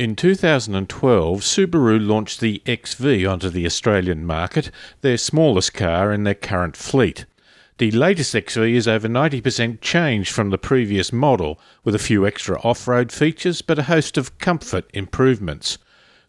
In 2012, Subaru launched the XV onto the Australian market, their smallest car in their current fleet. The latest XV is over 90% changed from the previous model, with a few extra off road features but a host of comfort improvements.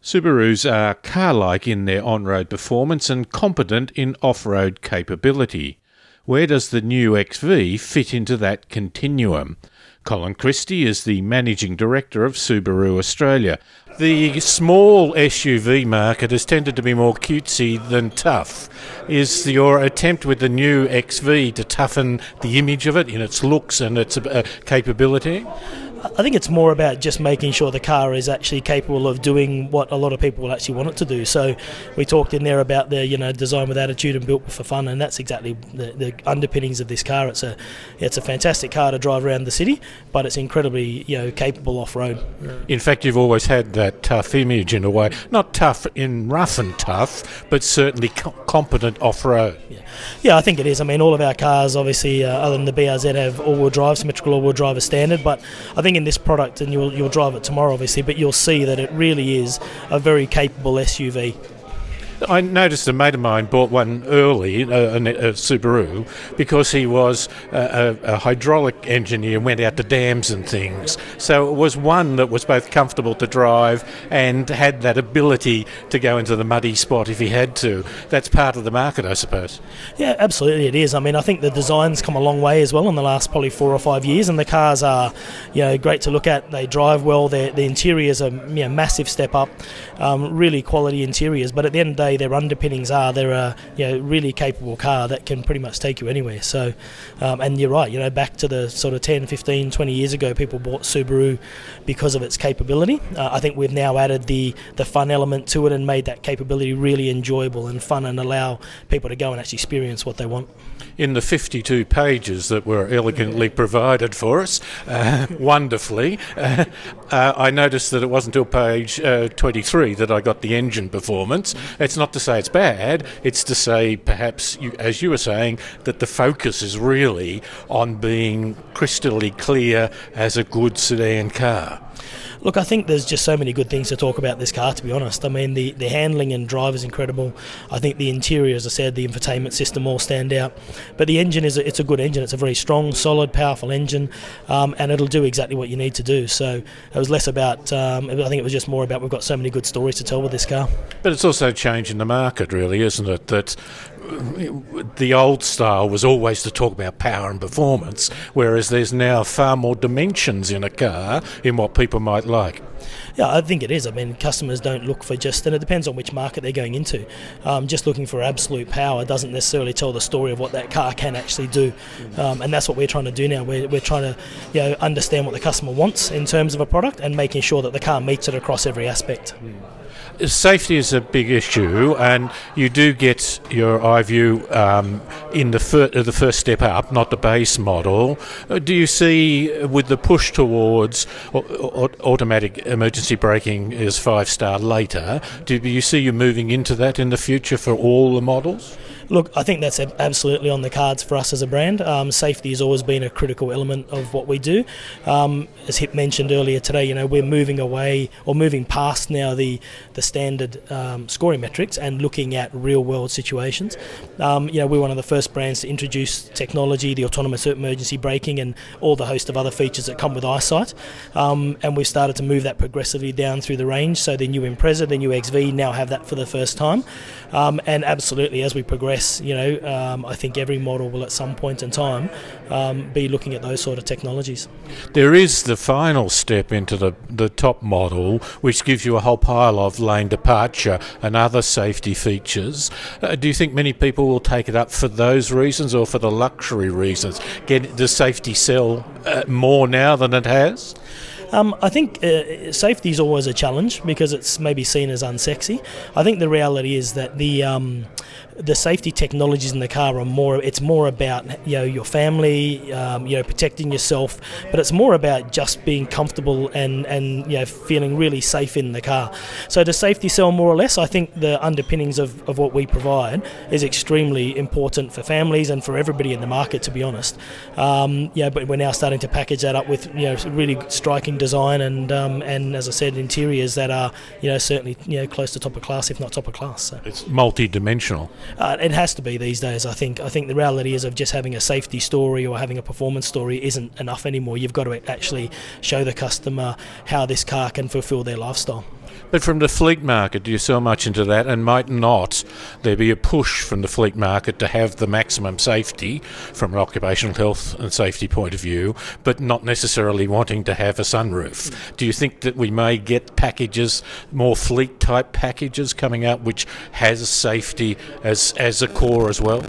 Subarus are car like in their on road performance and competent in off road capability. Where does the new XV fit into that continuum? Colin Christie is the managing director of Subaru Australia. The small SUV market has tended to be more cutesy than tough. Is your attempt with the new XV to toughen the image of it in its looks and its uh, capability? I think it's more about just making sure the car is actually capable of doing what a lot of people will actually want it to do. So we talked in there about the you know design with attitude and built for fun, and that's exactly the, the underpinnings of this car. It's a it's a fantastic car to drive around the city, but it's incredibly you know capable off road. In fact, you've always had that tough image in a way, not tough in rough and tough, but certainly co- competent off road. Yeah. yeah, I think it is. I mean, all of our cars, obviously, uh, other than the BRZ, have all-wheel drive, symmetrical all-wheel drive as standard, but I think in this product, and you'll you'll drive it tomorrow, obviously, but you'll see that it really is a very capable SUV. I noticed a mate of mine bought one early, a, a, a Subaru, because he was a, a, hydraulic engineer and went out to dams and things. So it was one that was both comfortable to drive and had that ability to go into the muddy spot if he had to. That's part of the market, I suppose. Yeah, absolutely, it is. I mean, I think the design's come a long way as well in the last probably four or five years, and the cars are, you know, great to look at. They drive well. The interiors are, you know, massive step up, um, really quality interiors. But at the end of the day, their underpinnings are they're a you know, really capable car that can pretty much take you anywhere. So, um, and you're right, you know, back to the sort of 10, 15, 20 years ago, people bought Subaru because of its capability. Uh, I think we've now added the, the fun element to it and made that capability really enjoyable and fun and allow people to go and actually experience what they want. In the 52 pages that were elegantly provided for us, uh, wonderfully, uh, uh, I noticed that it wasn't until page uh, 23 that I got the engine performance. It's not to say it's bad, it's to say, perhaps, you, as you were saying, that the focus is really on being crystally clear as a good sedan car. Look, I think there's just so many good things to talk about this car, to be honest. I mean, the, the handling and drive is incredible. I think the interior, as I said, the infotainment system all stand out. But the engine is a, it's a good engine. It's a very strong, solid, powerful engine, um, and it'll do exactly what you need to do. So it was less about, um, I think it was just more about we've got so many good stories to tell with this car. But it's also changing the market, really, isn't it? That the old style was always to talk about power and performance, whereas there's now far more dimensions in a car in what people might like. Yeah, I think it is. I mean, customers don't look for just, and it depends on which market they're going into. Um, just looking for absolute power doesn't necessarily tell the story of what that car can actually do, um, and that's what we're trying to do now. We're, we're trying to, you know, understand what the customer wants in terms of a product and making sure that the car meets it across every aspect. Mm safety is a big issue, and you do get your iView um, in the, fir- uh, the first step up, not the base model. Uh, do you see, uh, with the push towards automatic emergency braking is five star later, do you see you moving into that in the future for all the models? Look, I think that's absolutely on the cards for us as a brand. Um, safety has always been a critical element of what we do. Um, as Hip mentioned earlier today, you know we're moving away or moving past now the the standard um, scoring metrics and looking at real world situations. Um, you know we're one of the first brands to introduce technology, the autonomous emergency braking, and all the host of other features that come with eyesight. Um, and we've started to move that progressively down through the range. So the new Impreza, the new XV now have that for the first time. Um, and absolutely, as we progress yes, you know, um, I think every model will at some point in time um, be looking at those sort of technologies. There is the final step into the, the top model, which gives you a whole pile of lane departure and other safety features. Uh, do you think many people will take it up for those reasons or for the luxury reasons? Get the safety sell uh, more now than it has? Um, I think uh, safety is always a challenge because it's maybe seen as unsexy. I think the reality is that the um, the safety technologies in the car are more. It's more about you know your family, um, you know protecting yourself, but it's more about just being comfortable and and you know feeling really safe in the car. So does safety sell more or less? I think the underpinnings of, of what we provide is extremely important for families and for everybody in the market. To be honest, um, yeah. But we're now starting to package that up with you know really striking design and um, and as I said, interiors that are you know certainly you know close to top of class, if not top of class. So. It's multi-dimensional. Uh, it has to be these days. I think. I think the reality is of just having a safety story or having a performance story isn't enough anymore. You've got to actually show the customer how this car can fulfil their lifestyle. But from the fleet market, do you sell much into that? And might not there be a push from the fleet market to have the maximum safety from an occupational health and safety point of view, but not necessarily wanting to have a sunroof? Do you think that we may get packages, more fleet type packages coming out, which has safety as, as a core as well?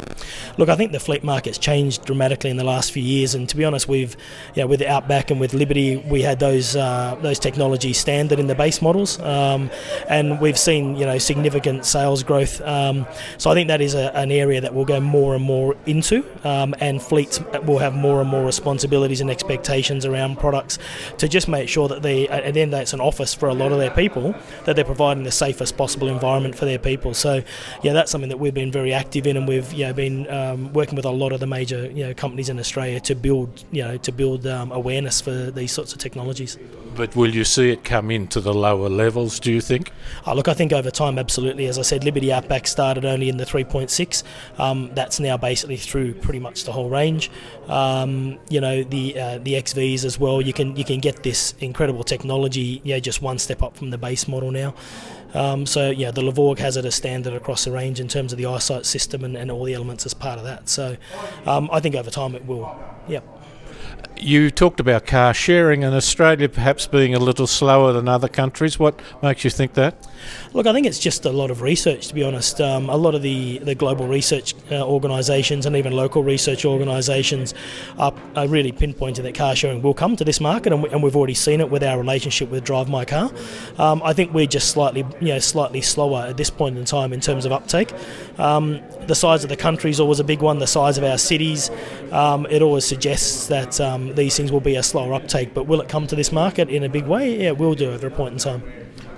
Look, I think the fleet market's changed dramatically in the last few years, and to be honest, we've, you know, with Outback and with Liberty, we had those uh, those technologies standard in the base models. Um, um, and we've seen you know significant sales growth. Um, so I think that is a, an area that we'll go more and more into, um, and fleets will have more and more responsibilities and expectations around products to just make sure that they, at the end, that's an office for a lot of their people, that they're providing the safest possible environment for their people. So yeah, that's something that we've been very active in, and we've you know, been um, working with a lot of the major you know companies in Australia to build you know to build um, awareness for these sorts of technologies. But will you see it come into the lower levels? Do you think? Oh, look, I think over time, absolutely. As I said, Liberty Outback started only in the 3.6. Um, that's now basically through pretty much the whole range. Um, you know, the uh, the XVs as well. You can you can get this incredible technology. Yeah, just one step up from the base model now. Um, so yeah, the Levorg has it as standard across the range in terms of the eyesight system and, and all the elements as part of that. So um, I think over time it will. Yep. You talked about car sharing in Australia perhaps being a little slower than other countries. What makes you think that? Look, I think it's just a lot of research, to be honest. Um, a lot of the, the global research uh, organisations and even local research organisations are, are, really pinpointing that car sharing will come to this market, and, we, we've already seen it with our relationship with Drive My Car. Um, I think we're just slightly, you know, slightly slower at this point in time in terms of uptake. Um, the size of the country is always a big one. The size of our cities, um, it always suggests that um, these things will be a slower uptake. But will it come to this market in a big way? Yeah, it will do at a point in time.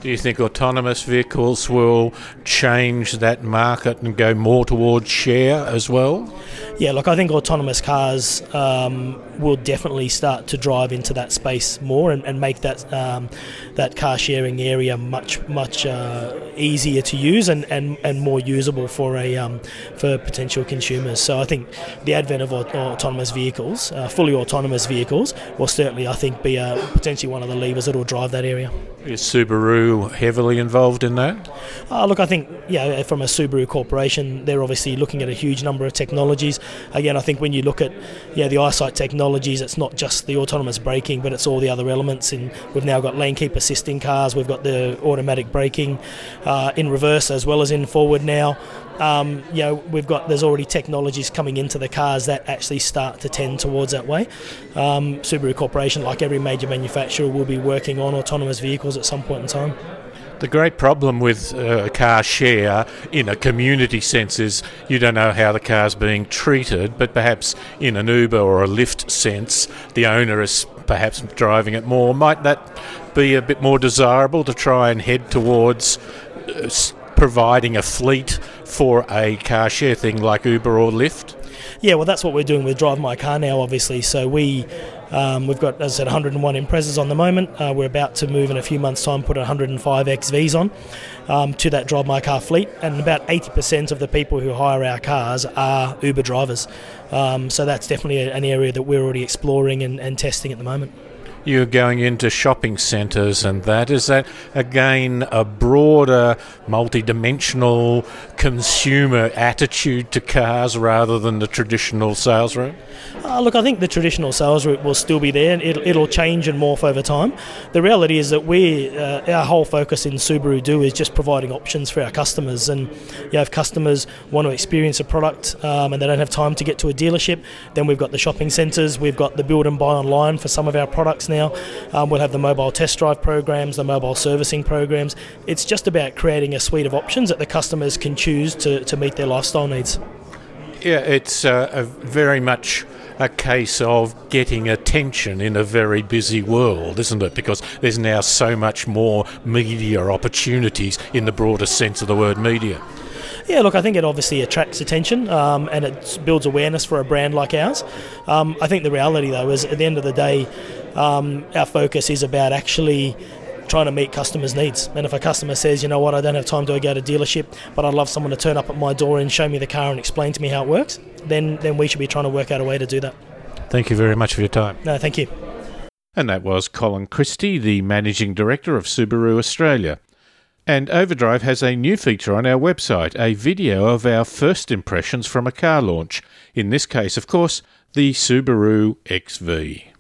Do you think autonomous vehicles will change that market and go more towards share as well? Yeah, look, I think autonomous cars um, will definitely start to drive into that space more and, and make that um, that car sharing area much much uh, easier to use and, and, and more usable for a um, for potential consumers. So I think the advent of autonomous vehicles, uh, fully autonomous vehicles, will certainly I think be uh, potentially one of the levers that will drive that area. Is Subaru heavily involved in that? Uh, look, I think yeah, from a Subaru corporation, they're obviously looking at a huge number of technologies. Again, I think when you look at yeah the eyesight technologies, it's not just the autonomous braking, but it's all the other elements. And we've now got lane keep assisting cars, we've got the automatic braking uh, in reverse as well as in forward now. Um, you know, we've got there's already technologies coming into the cars that actually start to tend towards that way. Um, Subaru Corporation, like every major manufacturer, will be working on autonomous vehicles at some point in time. The great problem with uh, car share in a community sense is you don't know how the car's being treated, but perhaps in an Uber or a Lyft sense, the owner is perhaps driving it more. Might that be a bit more desirable to try and head towards uh, providing a fleet for a car share thing like Uber or Lyft? Yeah, well, that's what we're doing with Drive My Car now, obviously. So we um, we've got, as I said, 101 Imprezas on the moment. Uh, we're about to move in a few months' time, put 105 XVs on um, to that Drive My Car fleet, and about 80% of the people who hire our cars are Uber drivers. Um, so that's definitely an area that we're already exploring and, and testing at the moment you're going into shopping centres and that. Is that again a broader, multi-dimensional consumer attitude to cars rather than the traditional sales route? Uh, look, I think the traditional sales route will still be there. And it'll, it'll change and morph over time. The reality is that we, uh, our whole focus in Subaru Do is just providing options for our customers. And you know, if customers want to experience a product um, and they don't have time to get to a dealership, then we've got the shopping centres. We've got the build and buy online for some of our products now. Um, we'll have the mobile test drive programs, the mobile servicing programs. It's just about creating a suite of options that the customers can choose to, to meet their lifestyle needs. Yeah, it's uh, very much a case of getting attention in a very busy world, isn't it? Because there's now so much more media opportunities in the broader sense of the word media. Yeah, look, I think it obviously attracts attention um, and it builds awareness for a brand like ours. Um, I think the reality, though, is at the end of the day, um, our focus is about actually trying to meet customers' needs. And if a customer says, you know what, I don't have time to go to dealership, but I'd love someone to turn up at my door and show me the car and explain to me how it works, then then we should be trying to work out a way to do that. Thank you very much for your time. No, thank you. And that was Colin Christie, the Managing Director of Subaru Australia. And Overdrive has a new feature on our website, a video of our first impressions from a car launch. In this case, of course, the Subaru XV.